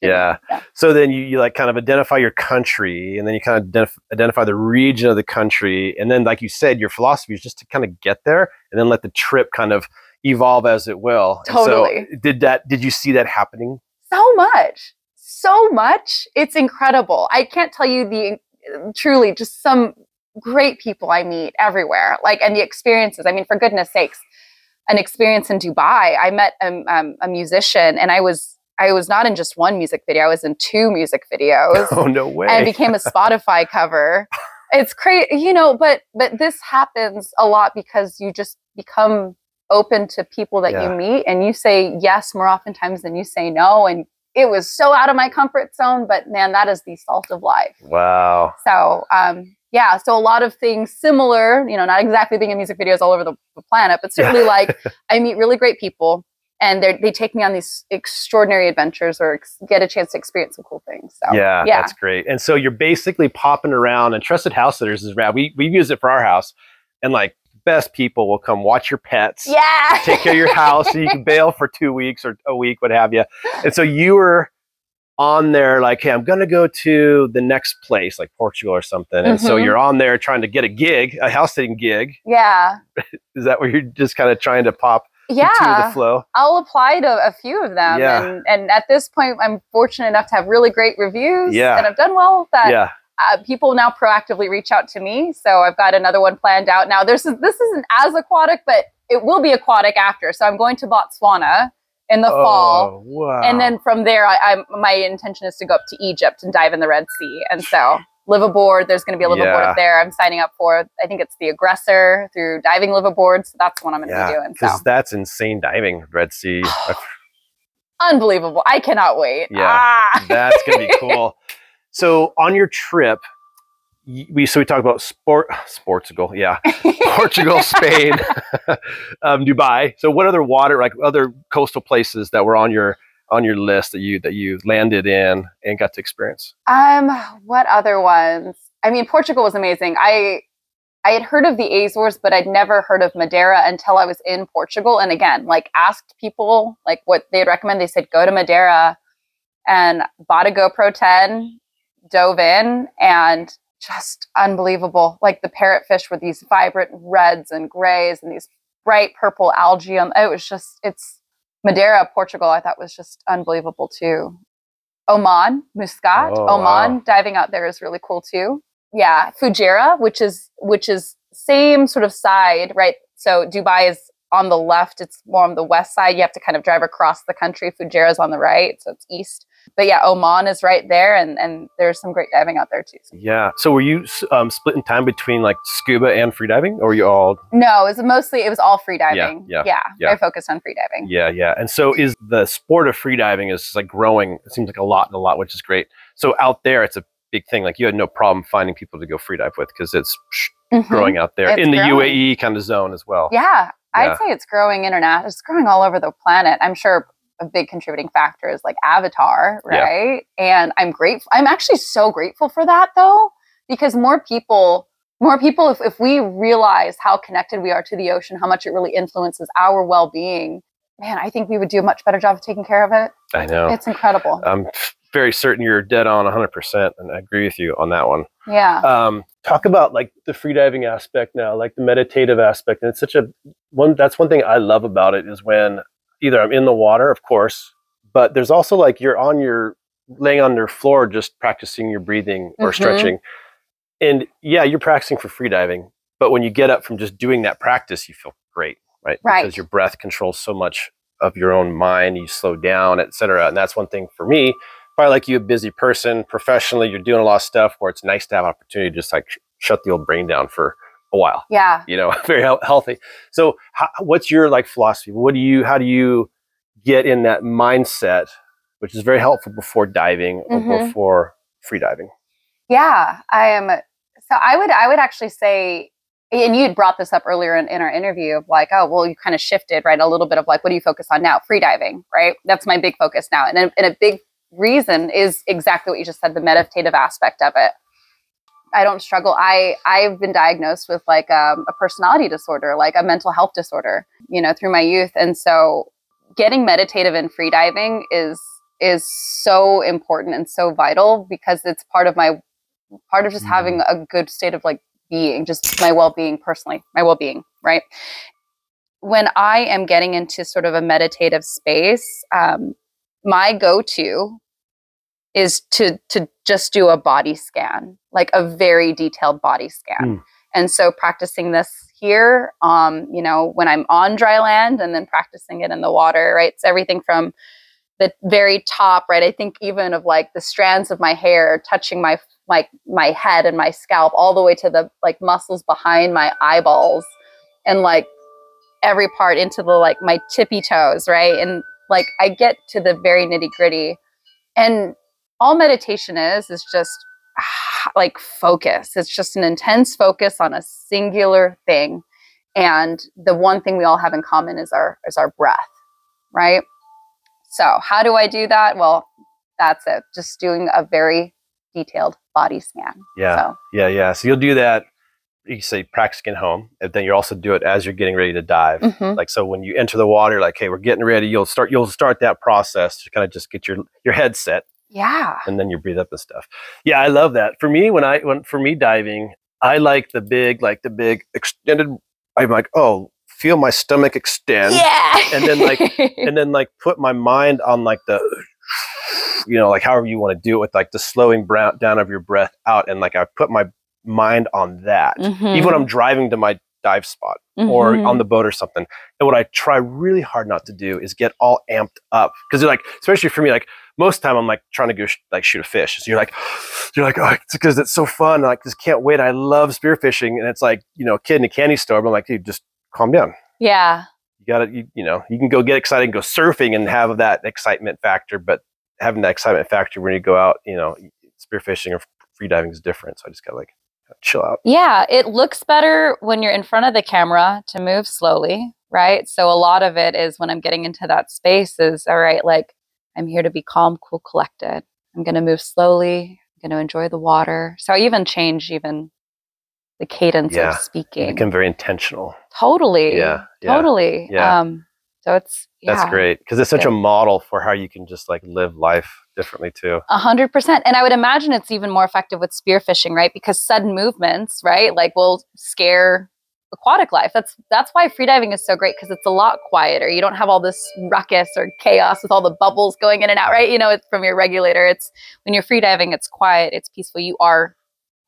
Speaker 3: Yeah.
Speaker 2: Yeah.
Speaker 3: So then you, you like kind of identify your country and then you kind of identif- identify the region of the country. And then, like you said, your philosophy is just to kind of get there and then let the trip kind of evolve as it will. And so
Speaker 2: Totally.
Speaker 3: did that, did you see that happening?
Speaker 2: so much so much it's incredible i can't tell you the truly just some great people i meet everywhere like and the experiences i mean for goodness sakes an experience in dubai i met a, um, a musician and i was i was not in just one music video i was in two music videos
Speaker 3: Oh, no way.
Speaker 2: and became a Spotify cover. It's crazy, you know, but but this happens a lot because you just become open to people that
Speaker 3: Yeah.
Speaker 2: you meet and you say yes more oftentimes than you say no and it was so out of my comfort zone but man that is the salt of life
Speaker 3: wow.
Speaker 2: so um yeah so a lot of things similar you know not exactly being in music videos all over the, the planet but certainly like i meet really great people and they they take me on these extraordinary adventures or ex- get a chance to experience some cool things so
Speaker 3: yeah,
Speaker 2: yeah
Speaker 3: that's great. And so you're basically popping around, and Trusted House Sitters is rad. We we've used it for our house, and like best people will come watch your pets,
Speaker 2: yeah
Speaker 3: take care of your house, so you can bail for two weeks or a week, what have you. And so you were on there, like, hey, I'm gonna go to the next place, like Portugal or something. And so
Speaker 2: Mhm.
Speaker 3: you're on there trying to get a gig, a house sitting gig.
Speaker 2: yeah
Speaker 3: Is that where you're just kind of trying to pop into the
Speaker 2: yeah
Speaker 3: flow?
Speaker 2: i'll apply to a few of them
Speaker 3: Yeah.
Speaker 2: and and at this point i'm fortunate enough to have really great reviews
Speaker 3: Yeah.
Speaker 2: and i've done well with that
Speaker 3: Yeah.
Speaker 2: uh, people now proactively reach out to me. So I've got another one planned out. Now, this is this isn't as aquatic, but it will be aquatic after. So I'm going to Botswana in the fall,
Speaker 3: Oh, wow.
Speaker 2: and then from there, I, I'm my intention is to go up to Egypt and dive in the Red Sea. And so live aboard. There's going to be a live
Speaker 3: Yeah.
Speaker 2: up there. I'm signing up for. I think it's the Aggressor through Diving Live Aboard. So that's what I'm going to
Speaker 3: yeah,
Speaker 2: be doing. So
Speaker 3: because that's insane diving, Red Sea.
Speaker 2: unbelievable! I cannot wait.
Speaker 3: Yeah.
Speaker 2: Ah.
Speaker 3: That's gonna be cool. So on your trip, we so we talked about sport, Portugal, yeah, Portugal, Spain, um, Dubai. So what other water, like other coastal places that were on your on your list that you that you landed in and got to experience?
Speaker 2: Um, what other ones? I mean, Portugal was amazing. I I had heard of the Azores, but I'd never heard of Madeira until I was in Portugal. And again, like asked people like what they'd recommend. They said go to Madeira and bought a GoPro 10, dove in, and just unbelievable. Like the parrotfish with these vibrant reds and grays and these bright purple algae. It was just, it's Madeira, Portugal, I thought was just unbelievable too. Oman, Muscat,
Speaker 3: Oh,
Speaker 2: Oman,
Speaker 3: wow.
Speaker 2: diving out there is really cool too. Yeah, Fujairah, which is which is same sort of side, right? So Dubai is on the left, it's more on the west side. You have to kind of drive across the country. Fujairah is on the right, so it's east. But yeah, Oman is right there, and and there's some great diving out there too.
Speaker 3: Yeah. So were you um, splitting time between like scuba and freediving, or were you all?
Speaker 2: No, it was mostly it was all free diving.
Speaker 3: yeah,
Speaker 2: yeah.
Speaker 3: yeah.
Speaker 2: I focused on free diving.
Speaker 3: Yeah, yeah. And so is the sport of freediving is like growing. It seems like a lot and a lot, which is great. So out there, it's a big thing. Like you had no problem finding people to go freedive with because it's
Speaker 2: Mhm.
Speaker 3: growing out there
Speaker 2: It's
Speaker 3: in the
Speaker 2: growing.
Speaker 3: UAE kind of zone as well.
Speaker 2: Yeah,
Speaker 3: Yeah.
Speaker 2: I'd say it's growing international. It's growing all over the planet. I'm sure a big contributing factor is like Avatar,
Speaker 3: Yeah.
Speaker 2: right? And I'm grateful. I'm actually so grateful for that though, because more people, more people, if, if we realize how connected we are to the ocean, how much it really influences our well being, man, I think we would do a much better job of taking care of it.
Speaker 3: I know.
Speaker 2: It's incredible.
Speaker 3: I'm very certain you're dead on 100%, and I agree with you on that one.
Speaker 2: yeah.
Speaker 3: um, talk about like the freediving aspect now, like the meditative aspect. And it's such a one. That's one thing I love about it is when either I'm in the water, of course, but there's also like you're on your laying on your floor just practicing your breathing or
Speaker 2: Mhm.
Speaker 3: stretching. And yeah, you're practicing for freediving, but when you get up from just doing that practice, you feel great, right?
Speaker 2: Right.
Speaker 3: Because your breath controls so much of your own mind. You slow down, etc. And that's one thing for me probably like you a busy person professionally you're doing a lot of stuff where it's nice to have opportunity to just like sh- shut the old brain down for a while
Speaker 2: yeah.
Speaker 3: you know very heal- healthy so how, what's your like philosophy what do you how do you get in that mindset which is very helpful before diving or
Speaker 2: Mhm.
Speaker 3: before free diving
Speaker 2: Yeah, I am. So I would, I would actually say, and you had brought this up earlier in, in our interview of like, oh, well, you kind of shifted, right? A little bit of like, what do you focus on now? Free diving, right? That's my big focus now. And a, and a big reason is exactly what you just said, the meditative aspect of it. I don't struggle. I I've been diagnosed with like um, a personality disorder, like a mental health disorder, you know, through my youth, and so getting meditative and free diving is is so important and so vital because it's part of my part of just
Speaker 3: Mhm.
Speaker 2: having a good state of like being, just my well being personally, my well being, right? When I am getting into sort of a meditative space, um, my go to is to to just do a body scan, like a very detailed body scan.
Speaker 3: Mm.
Speaker 2: And so practicing this here, um, you know, when I'm on dry land and then practicing it in the water, right? It's everything from the very top, right? I think even of like the strands of my hair touching my like my head and my scalp all the way to the like muscles behind my eyeballs and like every part into the like my tippy toes, right? And like I get to the very nitty gritty. And all meditation is is just like focus. It's just an intense focus on a singular thing. And the one thing we all have in common is our is our breath, right? So, how do I do that? Well, that's it. Just doing a very detailed body scan.
Speaker 3: yeah
Speaker 2: So,
Speaker 3: yeah yeah so you'll do that you say practicing at home and then you also do it as you're getting ready to dive
Speaker 2: mhm.
Speaker 3: like so when you enter the water like hey we're getting ready you'll start you'll start that process to kind of just get your your head set
Speaker 2: yeah.
Speaker 3: and then you breathe up the stuff yeah i love that for me when i when for me diving i like the big like the big extended i'm like oh feel my stomach extend
Speaker 2: yeah.
Speaker 3: and then, like, and then like put my mind on like the you know like however you want to do it with like the slowing brow- down of your breath out and like i put my mind on that even when i'm driving to my dive spot or
Speaker 2: Mhm.
Speaker 3: on the boat or something. And what I try really hard not to do is get all amped up because like, especially for me, like most time I'm like trying to go sh- like shoot a fish. So you're like, you're like, oh, it's because it's so fun. I just can't wait. I love spearfishing, and it's like you know, a kid in a candy store. But I'm like, dude, just calm down.
Speaker 2: yeah.
Speaker 3: You got to, you, you know, you can go get excited and go surfing and have that excitement factor, but having that excitement factor when you go out, you know, spearfishing or freediving is different. So I just got like chill out.
Speaker 2: Yeah, it looks better when you're in front of the camera to move slowly, right? So a lot of it is when I'm getting into that space is all right, like I'm here to be calm, cool, collected. I'm going to move slowly. I'm going to enjoy the water. So I even change even the cadence
Speaker 3: Yeah.
Speaker 2: of speaking.
Speaker 3: become very intentional.
Speaker 2: totally.
Speaker 3: Yeah, yeah,
Speaker 2: Totally.
Speaker 3: yeah.
Speaker 2: Um, so it's
Speaker 3: That's great because it's such
Speaker 2: good.
Speaker 3: a model for how you can just like live life differently too.
Speaker 2: A hundred percent. And I would imagine it's even more effective with spearfishing, right? Because sudden movements, right, like will scare aquatic life. That's that's why freediving is so great because it's a lot quieter. You don't have all this ruckus or chaos with all the bubbles going in and out, right? You know, it's from your regulator. It's when you're freediving, it's quiet, it's peaceful. You are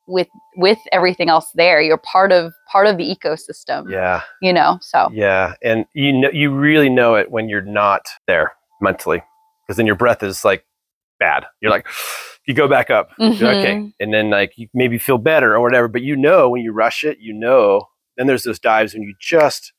Speaker 2: with with everything else there. You're part of part of the ecosystem.
Speaker 3: Yeah,
Speaker 2: You know, so
Speaker 3: yeah, and you know you really know it when you're not there mentally because then your breath is like bad. You're like you go back up. Like, mm-hmm.
Speaker 2: okay,
Speaker 3: and then like you maybe feel better or whatever, but you know when you rush it, you know. Then there's those dives when you just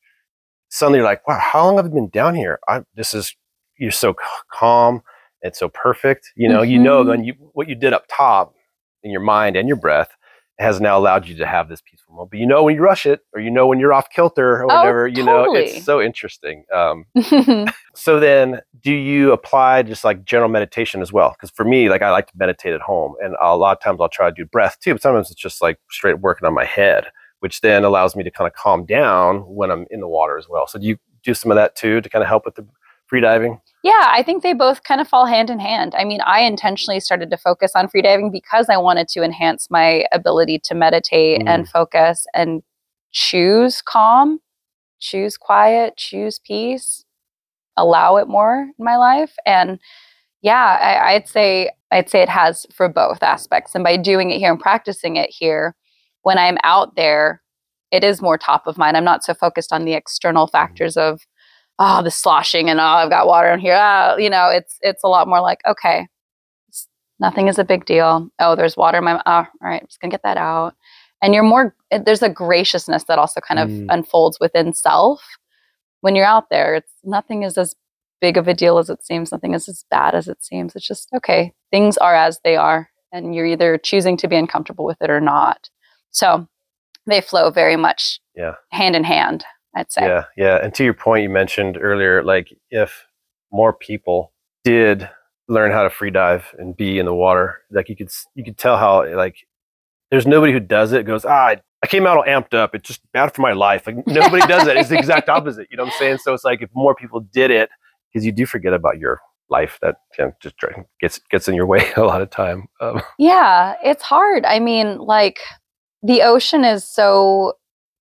Speaker 3: suddenly you're like, wow, how long have I been down here? I this is you're so c- calm and so perfect. You know, you know
Speaker 2: Mhm.
Speaker 3: then you what you did up top in your mind and your breath has now allowed you to have this peaceful moment. But you know when you rush it, or you know when you're off kilter, or
Speaker 2: Oh,
Speaker 3: whatever. You know, it's so interesting. Um, so then, do you apply just like general meditation as well? Because for me, like I like to meditate at home, and a lot of times I'll try to do breath too. But sometimes it's just like straight working on my head, which then allows me to kind of calm down when I'm in the water as well. So do you do some of that too to kind of help with the free diving?
Speaker 2: Yeah, I think they both kind of fall hand in hand. I mean, I intentionally started to focus on freediving because I wanted to enhance my ability to meditate and mm. focus and choose calm, choose quiet, choose peace, allow it more in my life. And yeah, I, I'd say I'd say it has for both aspects. And by doing it here and practicing it here, when I'm out there, it is more top of mind. I'm not so focused on the external factors of oh the sloshing and oh I've got water in here. Ah, you know, it's it's a lot more like okay, nothing is a big deal. Oh, there's water in my. Oh, all right, I'm just gonna get that out. And you're more. There's a graciousness that also kind of
Speaker 3: Mm.
Speaker 2: unfolds within self when you're out there. It's nothing is as big of a deal as it seems. Nothing is as bad as it seems. It's just okay. Things are as they are, and you're either choosing to be uncomfortable with it or not. So they flow very much
Speaker 3: Yeah.
Speaker 2: hand in hand. I'd say.
Speaker 3: Yeah, yeah. And to your point, you mentioned earlier, like if more people did learn how to free dive and be in the water, like you could you could tell how like there's nobody who does it goes ah I, I came out all amped up. It's just bad for my life. Like nobody does it. It's the exact opposite. You know what I'm saying? So it's like if more people did it, because you do forget about your life that you know, just gets gets in your way a lot of time. Um,
Speaker 2: Yeah, it's hard. I mean, like the ocean is so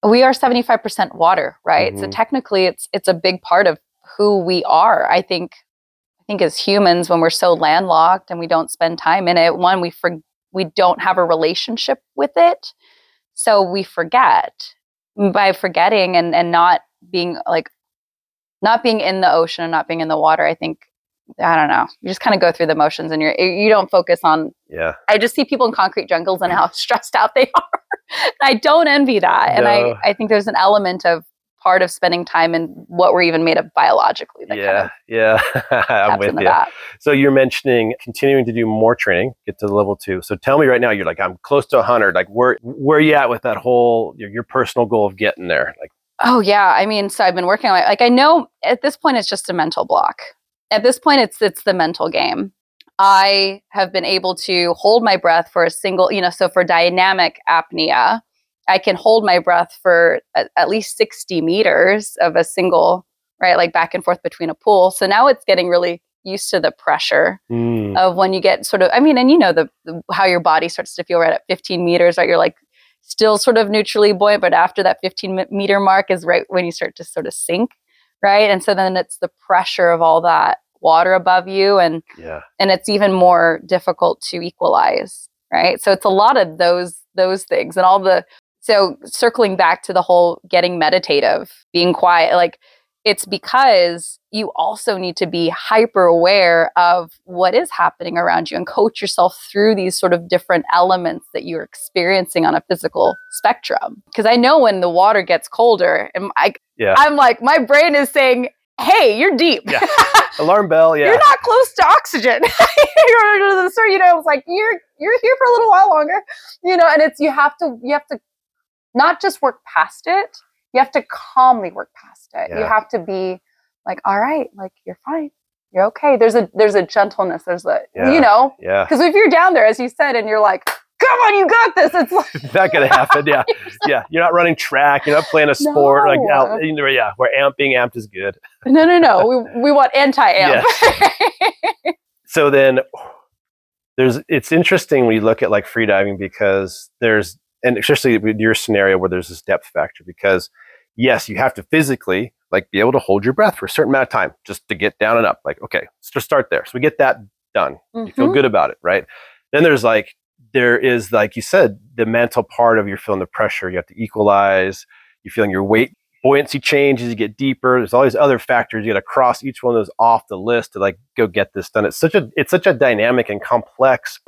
Speaker 2: we are 75% water, right? So
Speaker 3: Mhm.
Speaker 2: technically it's it's a big part of who we are. I think I think as humans when we're so landlocked and we don't spend time in it, one we for, we don't have a relationship with it. So we forget. By forgetting and and not being like not being in the ocean and not being in the water, I think I don't know. You just kind of go through the motions and you're you don't focus on
Speaker 3: yeah,
Speaker 2: I just see people in concrete jungles and how stressed out they are. I don't envy that. And
Speaker 3: No.
Speaker 2: I, I think there's an element of part of spending time in what we're even made of biologically that
Speaker 3: yeah,
Speaker 2: kind of
Speaker 3: yeah. I'm with you.
Speaker 2: that.
Speaker 3: So you're mentioning continuing to do more training, get to the level two. So tell me right now, you're like, I'm close to 100. Like, where where are you at with that whole your, your personal goal of getting there? Like,
Speaker 2: Oh yeah. I mean, so I've been working on it. Like I know at this point it's just a mental block. At this point it's it's the mental game. I have been able to hold my breath for a single, you know, so for dynamic apnea, I can hold my breath for at, at least 60 meters of a single, right? Like back and forth between a pool. So now it's getting really used to the pressure
Speaker 3: mm,
Speaker 2: of when you get sort of i mean and you know the, the how your body starts to feel right at 15 meters right you're like still sort of neutrally buoyant but after that 15 meter mark is right when you start to sort of sink right and so then it's the pressure of all that water above you and
Speaker 3: yeah,
Speaker 2: and it's even more difficult to equalize right? So it's a lot of those those things and all the so circling back to the whole getting meditative being quiet like it's because you also need to be hyper aware of what is happening around you and coach yourself through these sort of different elements that you're experiencing on a physical spectrum. Because i know when the water gets colder and I,
Speaker 3: yeah.
Speaker 2: i'm like my brain is saying hey you're deep
Speaker 3: Yeah. Alarm bell. Yeah,
Speaker 2: you're not close to oxygen. you're, so, you know, it's like you're you're here for a little while longer, you know, and it's you have to you have to not just work past it, you have to calmly work past it. You have to be like, all right, like you're fine, you're okay. There's a there's a gentleness. There's a
Speaker 3: Yeah.
Speaker 2: you know
Speaker 3: yeah,
Speaker 2: because if you're down there, as you said, and you're like, come on, you got this. It's like
Speaker 3: not gonna happen. Yeah, yeah. You're not running track. You're not playing a sport like
Speaker 2: No.
Speaker 3: out. You know, yeah, where amp being amped is good.
Speaker 2: no, no, no. We we want anti-amp.
Speaker 3: So then, there's it's interesting when you look at like freediving because there's and especially with your scenario where there's this depth factor because yes, you have to physically like be able to hold your breath for a certain amount of time just to get down and up. Like okay, let's just start there. So we get that done. You feel
Speaker 2: Mhm.
Speaker 3: good about it, right? Then there's like there is like you said the mental part of you're feeling the pressure. You have to equalize. You're feeling your weight buoyancy changes. You get deeper. There's all these other factors. You got to cross each one of those off the list to like go get this done. It's such a it's such a dynamic and complex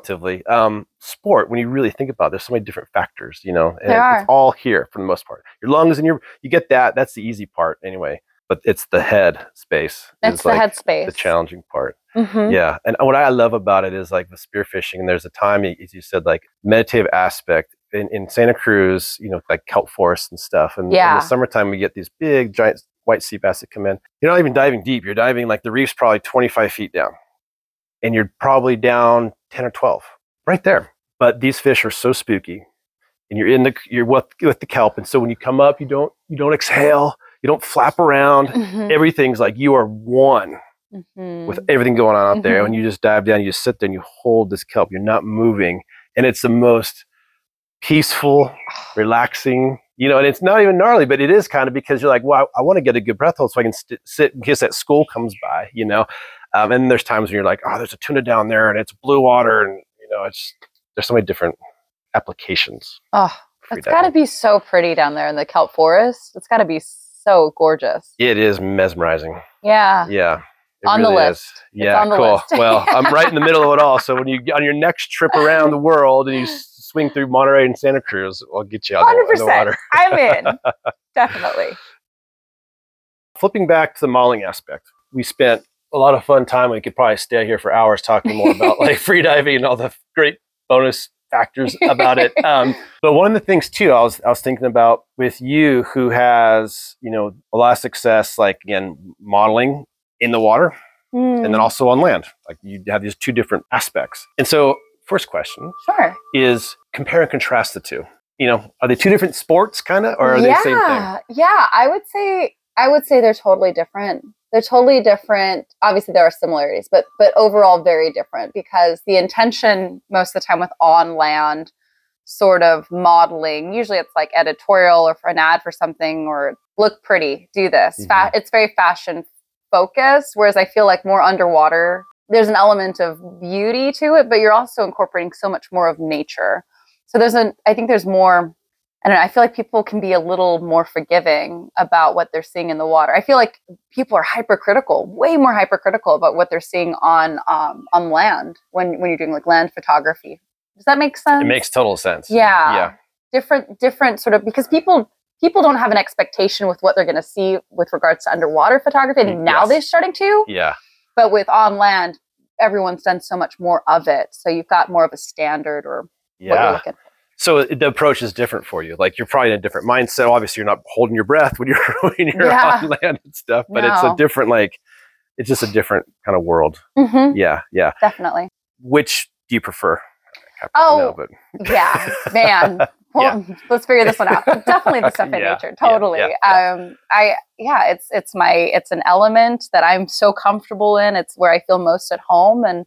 Speaker 3: um, sport when you really think about. It. There's so many different factors, you know, and it's all here for the most part. Your lungs and your you get that. That's the easy part anyway. But it's the head space.
Speaker 2: It's the
Speaker 3: like
Speaker 2: headspace.
Speaker 3: the challenging part.
Speaker 2: Mhm.
Speaker 3: Yeah. And what I love about it is like the spearfishing, and there's a time, as you said, like meditative aspect in, in Santa Cruz, you know, like kelp forests and stuff. And in the summertime, we get these big, giant white sea bass that come in. You're not even diving deep. You're diving like the reef's probably 25 feet down, and you're probably down 10 or 12 right there. But these fish are so spooky. And you're in the you're with, with the kelp, and so when you come up, you don't you don't exhale, you don't flap around.
Speaker 2: Mhm.
Speaker 3: Everything's like you are one
Speaker 2: Mhm.
Speaker 3: with everything going on out there.
Speaker 2: Mhm.
Speaker 3: When you just dive down, you just sit there and you hold this kelp. You're not moving, and it's the most peaceful, relaxing. You know, and it's not even gnarly, but it is kind of because you're like, well, I, want to get a good breath hold so I can st- sit in case that school comes by. You know, um, and there's times when you're like, oh, there's a tuna down there, and it's blue water, and you know, it's there's so many different applications.
Speaker 2: Oh, it's got to be so pretty down there in the kelp forest. It's got to be so gorgeous.
Speaker 3: It is mesmerizing.
Speaker 2: Yeah.
Speaker 3: Yeah. it
Speaker 2: On the list.
Speaker 3: is. Yeah,
Speaker 2: the
Speaker 3: cool.
Speaker 2: list.
Speaker 3: well, I'm right in the middle of it all. So when you on your next trip around the world and you swing through Monterey and Santa Cruz, I'll get you out
Speaker 2: Hundred
Speaker 3: the, in the water.
Speaker 2: I'm in. Definitely.
Speaker 3: Flipping back to the modeling aspect, we spent a lot of fun time. We could probably stay here for hours talking more about like freediving and all the great bonus factors about it. Um, but one of the things too, I was I was thinking about with you, who has you know a lot of success, like again modeling in the water and then
Speaker 2: Mm,
Speaker 3: also on land. Like you have these two different aspects. And so, first question
Speaker 2: sure.
Speaker 3: is compare and contrast the two. You know, are they two different sports, kind of, or are they the same thing?
Speaker 2: yeah, yeah. I would say I would say they're totally different. They're totally different. Obviously, there are similarities, but but overall very different because the intention most of the time with on land sort of modeling, usually it's like editorial or for an ad for something or look pretty, do this. Fa- mm-hmm. it's very fashion focused, whereas I feel like more underwater. There's an element of beauty to it, but you're also incorporating so much more of nature. So there's an I think there's more I don't know. I feel like people can be a little more forgiving about what they're seeing in the water. I feel like people are hypercritical, way more hypercritical about what they're seeing on um, on land when when you're doing like land photography. Does that make sense?
Speaker 3: It makes total sense.
Speaker 2: yeah,
Speaker 3: Yeah.
Speaker 2: different different sort of because people people don't have an expectation with what they're going to see with regards to underwater photography. I think now
Speaker 3: Yes.
Speaker 2: they're starting to,
Speaker 3: Yeah.
Speaker 2: but with on land, everyone's done so much more of it. So you've got more of a standard or what you're
Speaker 3: Yeah.
Speaker 2: looking.
Speaker 3: So the approach is different for you. Like you're probably in a different mindset. Obviously, you're not holding your breath when you're when you're
Speaker 2: Yeah.
Speaker 3: on land and stuff, but it's a different like it's just a different kind of world.
Speaker 2: hmm
Speaker 3: Yeah, yeah.
Speaker 2: definitely.
Speaker 3: Which do you prefer?
Speaker 2: Oh,
Speaker 3: know, but
Speaker 2: yeah, man. Well, let's figure this one out. Definitely the stuff in
Speaker 3: Yeah,
Speaker 2: nature.
Speaker 3: yeah,
Speaker 2: Totally.
Speaker 3: yeah,
Speaker 2: Um, I yeah, it's it's my it's an element that I'm so comfortable in. It's where I feel most at home, and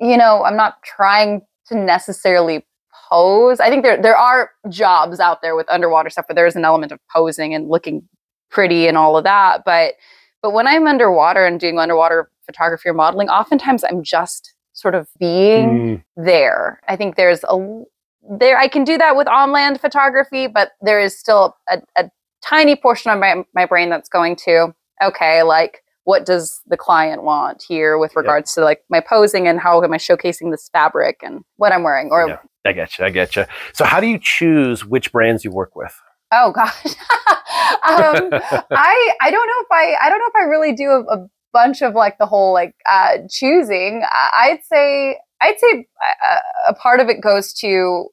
Speaker 2: you know, I'm not trying to necessarily pose. I think there there are jobs out there with underwater stuff but there is an element of posing and looking pretty and all of that, but but when I'm underwater and doing underwater photography or modeling, oftentimes I'm just sort of being
Speaker 3: Mm,
Speaker 2: there. I think there's a there I can do that with on land photography, but there is still a, a tiny portion of my my brain that's going to okay, like what does the client want here with regards to like my posing and how am I showcasing this fabric and what I'm wearing or
Speaker 3: Yeah. I get you. I get you. So how do you choose which brands you work with?
Speaker 2: oh gosh, um, I I don't know if I I don't know if I really do a, a bunch of like the whole like uh, choosing. I'd say I'd say a, a part of it goes to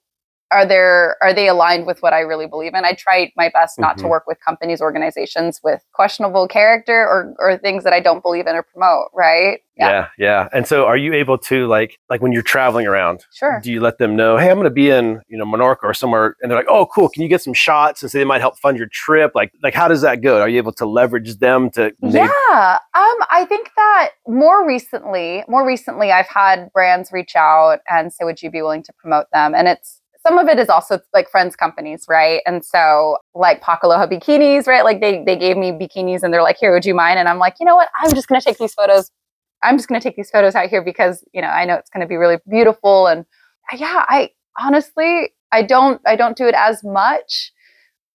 Speaker 2: are there are they aligned with what I really believe in? I try my best not to
Speaker 3: Mhm.
Speaker 2: work with companies, organizations with questionable character or or things that I don't believe in or promote, right?
Speaker 3: Yeah. yeah, And so, are you able to like like when you're traveling around?
Speaker 2: Sure.
Speaker 3: Do you let them know, hey, I'm going to be in you know Menorca or somewhere, and they're like, oh, cool. Can you get some shots? And so they might help fund your trip. Like like how does that go? Are you able to leverage them to?
Speaker 2: Yeah. Um, I think that more recently, more recently, I've had brands reach out and say, "Would you be willing to promote them?" And it's some of it is also like friends companies, right? And so like Pakaloha bikinis, right? Like they they gave me bikinis and they're like, "Here, would you mind?" And I'm like, you know what? I'm just gonna take these photos. I'm just gonna take these photos out here because you know I know it's gonna be really beautiful. And yeah, I honestly I don't I don't do it as much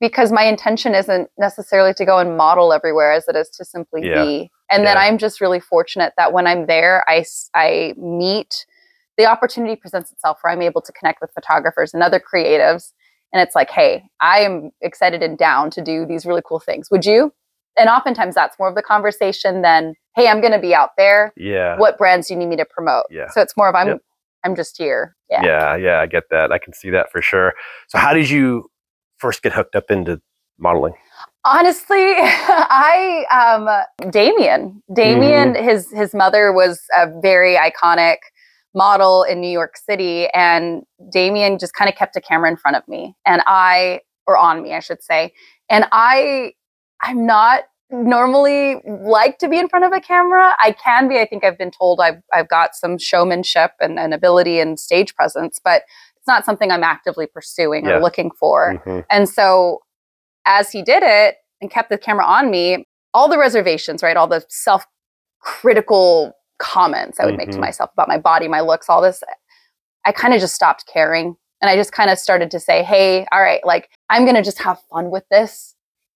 Speaker 2: because my intention isn't necessarily to go and model everywhere as it is to simply
Speaker 3: Yeah.
Speaker 2: be. And then I'm just really fortunate that when I'm there, i i meet the opportunity presents itself where I'm able to connect with photographers and other creatives. And it's like, hey, I am excited and down to do these really cool things. Would you? And oftentimes that's more of the conversation than, hey, I'm going to be out there.
Speaker 3: Yeah.
Speaker 2: What brands do you need me to promote?
Speaker 3: Yeah.
Speaker 2: So it's more of I'm,
Speaker 3: Yep.
Speaker 2: I'm just here. Yeah.
Speaker 3: yeah, yeah, I get that. I can see that for sure. So, how did you first get hooked up into modeling?
Speaker 2: Honestly, I um Damien. Damien, his his mother was a very iconic model in New York City, and Damien just kind of kept a camera in front of me, and I or on me, I should say, and I I'm not normally like to be in front of a camera. I can be. I think I've been told I've I've got some showmanship and, and ability and stage presence, but it's not something I'm actively pursuing
Speaker 3: Yeah.
Speaker 2: or looking for.
Speaker 3: Mhm.
Speaker 2: And so as he did it and kept the camera on me, all the reservations, right? All the self critical comments I would make to
Speaker 3: Mhm.
Speaker 2: myself about my body, my looks, all this, I kind of just stopped caring. And I just kind of started to say, hey, all right, like I'm going to just have fun with this.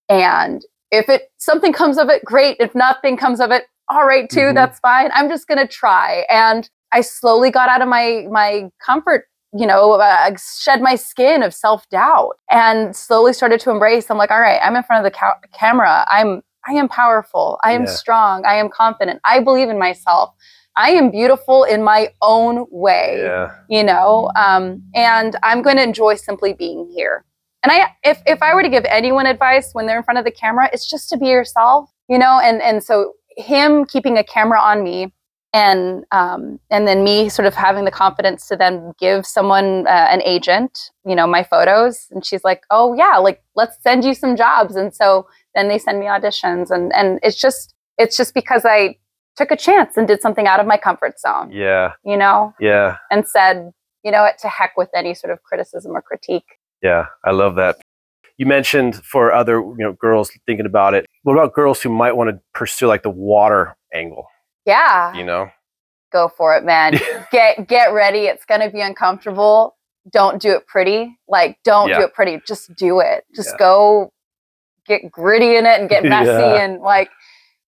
Speaker 2: And if it something comes of it, great. If nothing comes of it, all right too,
Speaker 3: Mhm.
Speaker 2: that's fine. I'm just going to try. And I slowly got out of my my comfort you know, uh, shed my skin of self doubt and slowly started to embrace. I'm like, all right, I'm in front of the ca- camera. I'm, I am powerful. I am
Speaker 3: Yeah.
Speaker 2: strong. I am confident. I believe in myself. I am beautiful in my own way,
Speaker 3: Yeah.
Speaker 2: you know, um, and I'm going to enjoy simply being here. And I, if, if I were to give anyone advice when they're in front of the camera, it's just to be yourself, you know, and, and so him keeping a camera on me and um, and then me sort of having the confidence to then give someone uh, an agent you know my photos and she's like oh yeah like let's send you some jobs and so then they send me auditions and and it's just it's just because i took a chance and did something out of my comfort zone
Speaker 3: Yeah.
Speaker 2: you know
Speaker 3: Yeah.
Speaker 2: and said you know what to heck with any sort of criticism or critique
Speaker 3: Yeah. I love that. You mentioned for other you know girls thinking about it. What about girls who might want to pursue like the water angle?
Speaker 2: Yeah.
Speaker 3: You know.
Speaker 2: go for it man. Get get ready. It's going to be uncomfortable. Don't do it pretty. Like don't
Speaker 3: Yeah.
Speaker 2: do it pretty. Just do it. Just
Speaker 3: Yeah.
Speaker 2: go get gritty in it and get messy
Speaker 3: Yeah.
Speaker 2: and like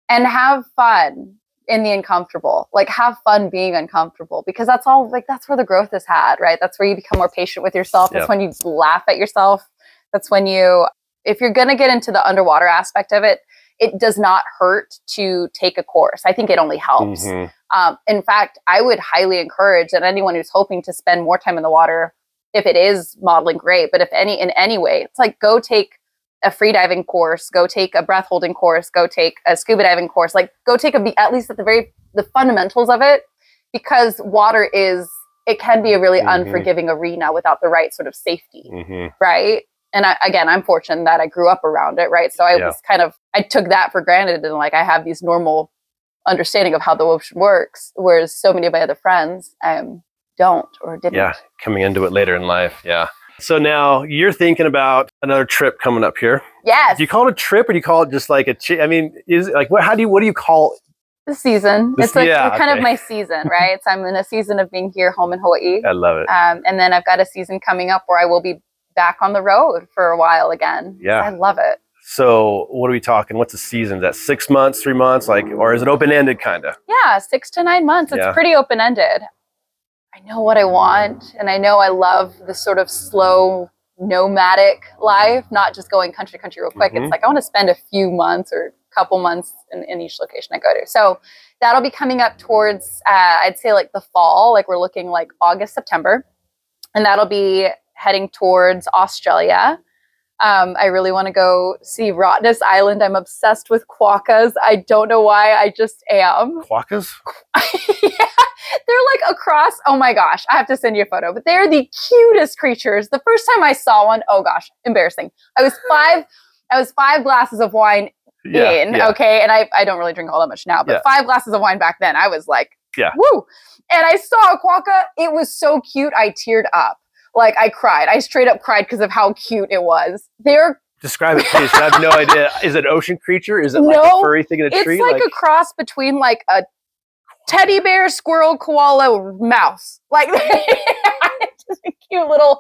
Speaker 2: and have fun in the uncomfortable. Like have fun being uncomfortable because that's all like that's where the growth is had right? That's where you become more patient with yourself. That's when you laugh at yourself. That's when you if you're going to get into the underwater aspect of it it does not hurt to take a course i think it only helps
Speaker 3: Mhm.
Speaker 2: um, in fact, I would highly encourage that anyone who's hoping to spend more time in the water, if it is modeling, great. But if any in any way, it's like go take a free diving course, go take a breath holding course, go take a scuba diving course. Like go take a be- at least at the very the fundamentals of it, because water is it can be a really
Speaker 3: Mhm.
Speaker 2: unforgiving arena without the right sort of safety
Speaker 3: Mhm.
Speaker 2: right? And I, again, I'm fortunate that I grew up around it, right? So I
Speaker 3: Yeah.
Speaker 2: was kind of I took that for granted, and like I have these normal understanding of how the ocean works, whereas so many of my other friends um, don't or didn't.
Speaker 3: Yeah. Coming into it later in life. Yeah. So now you're thinking about another trip coming up here.
Speaker 2: Yes.
Speaker 3: Do you call it a trip or do you call it just like a? Chi- I mean, is it like what? How do you? What do you call? it?
Speaker 2: the season.
Speaker 3: This-
Speaker 2: it's like
Speaker 3: yeah,
Speaker 2: kind
Speaker 3: okay.
Speaker 2: of my season, right? so I'm in a season of being here home in Hawaii.
Speaker 3: I love it.
Speaker 2: Um, and then I've got a season coming up where I will be back on the road for a while again.
Speaker 3: Yeah.
Speaker 2: I love it.
Speaker 3: So what are we talking? What's the season? Is that six months, three months, like, or is it open ended kind of?
Speaker 2: Yeah, six to nine months. It's
Speaker 3: Yeah.
Speaker 2: pretty open ended. I know what I want, and I know I love the sort of slow nomadic life, not just going country to country real quick.
Speaker 3: Mhm.
Speaker 2: It's like I want to spend a few months or a couple months in, in each location I go to. So that'll be coming up towards, uh, I'd say like the fall, like we're looking like August, September. And that'll be heading towards Australia. Um, I really want to go see Rottnest Island. I'm obsessed with quokkas. I don't know why. I just am.
Speaker 3: Quokkas?
Speaker 2: yeah, they're like across. Oh my gosh, I have to send you a photo. But they're the cutest creatures. The first time I saw one, oh gosh, embarrassing. I was five. I was five glasses of wine
Speaker 3: Yeah.
Speaker 2: in.
Speaker 3: yeah.
Speaker 2: Okay, and I I don't really drink all that much now, but
Speaker 3: Yeah.
Speaker 2: five glasses of wine back then, I was like,
Speaker 3: Yeah.
Speaker 2: woo. And I saw a quokka. It was so cute. I teared up. Like I cried. I straight up cried because of how cute it was. They're
Speaker 3: Describe it, please. I have no idea. Is it an ocean creature? Is it like
Speaker 2: No,
Speaker 3: a furry thing in a
Speaker 2: it's
Speaker 3: tree?
Speaker 2: It's like, a cross between like a teddy bear, squirrel, koala, mouse. Like just a cute little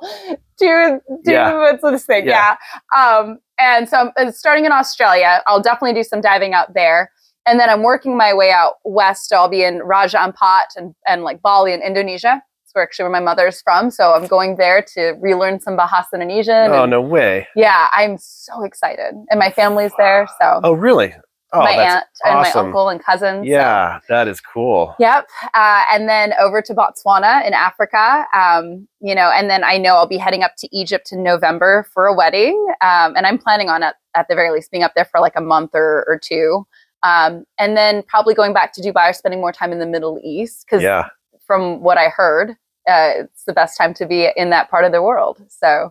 Speaker 2: two two
Speaker 3: Yeah.
Speaker 2: this thing?
Speaker 3: Yeah.
Speaker 2: Yeah. Um, and so I'm uh, starting in Australia. I'll definitely do some diving out there. And then I'm working my way out west. I'll be in Raja Ampat and, and like Bali in Indonesia. It's where actually where my mother's from. So I'm going there to relearn some Bahasa Indonesian.
Speaker 3: oh
Speaker 2: and-
Speaker 3: no way.
Speaker 2: Yeah, I'm so excited. And my family's there. So
Speaker 3: Oh really? Oh,
Speaker 2: my aunt and my uncle and cousins. so-
Speaker 3: Yeah, that is cool.
Speaker 2: Yep. Uh, and then over to Botswana in Africa. Um, you know, and then I know I'll be heading up to Egypt in November for a wedding. Um, and I'm planning on at, at the very least being up there for like a month or, or two. Um, and then probably going back to Dubai or spending more time in the Middle East because
Speaker 3: Yeah.
Speaker 2: From what I heard, uh, it's the best time to be in that part of the world. So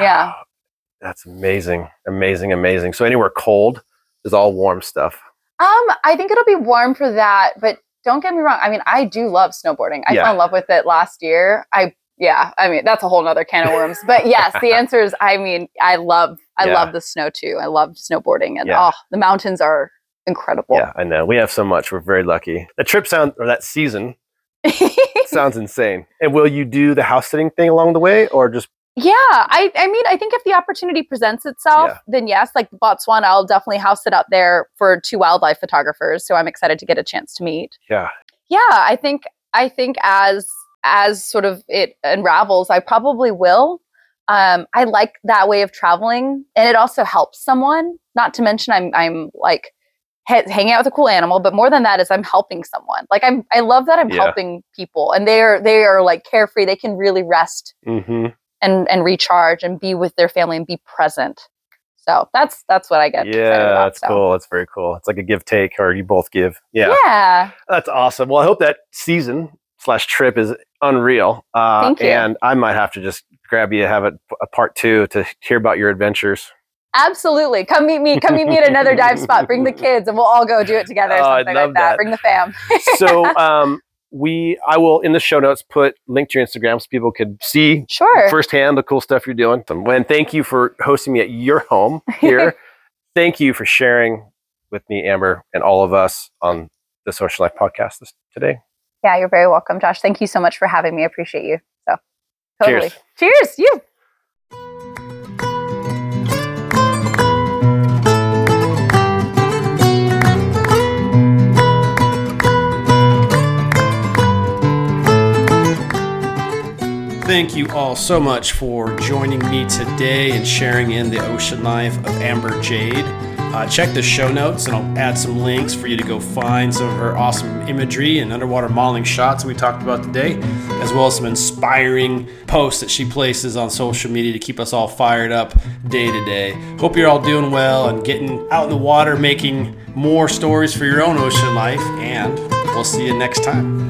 Speaker 2: Yeah.
Speaker 3: Wow. That's amazing. Amazing, amazing. So anywhere cold is all warm stuff.
Speaker 2: Um, I think it'll be warm for that, but don't get me wrong. I mean, I do love snowboarding. I
Speaker 3: Yeah.
Speaker 2: fell in love with it last year. I yeah, I mean that's a whole nother can of worms. But yes, the answer is I mean, I love I
Speaker 3: Yeah.
Speaker 2: love the snow too. I love snowboarding and
Speaker 3: Yeah.
Speaker 2: oh the mountains are incredible.
Speaker 3: Yeah, I know. We have so much. We're very lucky. The trip sound or that season sounds insane. And will you do the house sitting thing along the way or just
Speaker 2: Yeah, I, I mean, I think if the opportunity presents itself,
Speaker 3: Yeah.
Speaker 2: then yes, like Botswana, I'll definitely house it out there for two wildlife photographers. So I'm excited to get a chance to meet.
Speaker 3: yeah.
Speaker 2: Yeah, I think I think as as sort of it unravels, I probably will. Um, I like that way of traveling, and it also helps someone. Not to mention, I'm I'm like ha- hanging out with a cool animal, but more than that is I'm helping someone. Like I'm I love that I'm
Speaker 3: Yeah.
Speaker 2: helping people, and they are they are like carefree. They can really rest
Speaker 3: Mm-hmm.
Speaker 2: and and recharge and be with their family and be present. So that's that's what I get.
Speaker 3: Yeah,
Speaker 2: about,
Speaker 3: that's
Speaker 2: so.
Speaker 3: cool. That's very cool. It's like a give take or you both give. Yeah.
Speaker 2: Yeah.
Speaker 3: That's awesome. Well, I hope that season slash trip is unreal. Uh,
Speaker 2: Thank you.
Speaker 3: And I might have to just grab you, have a, a part two to hear about your adventures.
Speaker 2: Absolutely. Come meet me. Come meet me at another dive spot. Bring the kids and we'll all go do it together. or
Speaker 3: Oh,
Speaker 2: something
Speaker 3: love
Speaker 2: like that.
Speaker 3: that.
Speaker 2: Bring the fam.
Speaker 3: So um, we, I will in the show notes put link to your Instagram so people could see
Speaker 2: Sure.
Speaker 3: firsthand the cool stuff you're doing. And thank you for hosting me at your home here. thank you for sharing with me, Amber, and all of us on This Ocean Life podcast this, today.
Speaker 2: yeah, you're very welcome, Josh. Thank you so much for having me. I appreciate you. So totally.
Speaker 3: Cheers.
Speaker 2: Cheers. You.
Speaker 1: Thank you all so much for joining me today and sharing in the ocean life of Amber Jade. Uh, check the show notes and I'll add some links for you to go find some of her awesome imagery and underwater modeling shots we talked about today, as well as some inspiring posts that she places on social media to keep us all fired up day to day. Hope you're all doing well and getting out in the water, making more stories for your own ocean life, and we'll see you next time.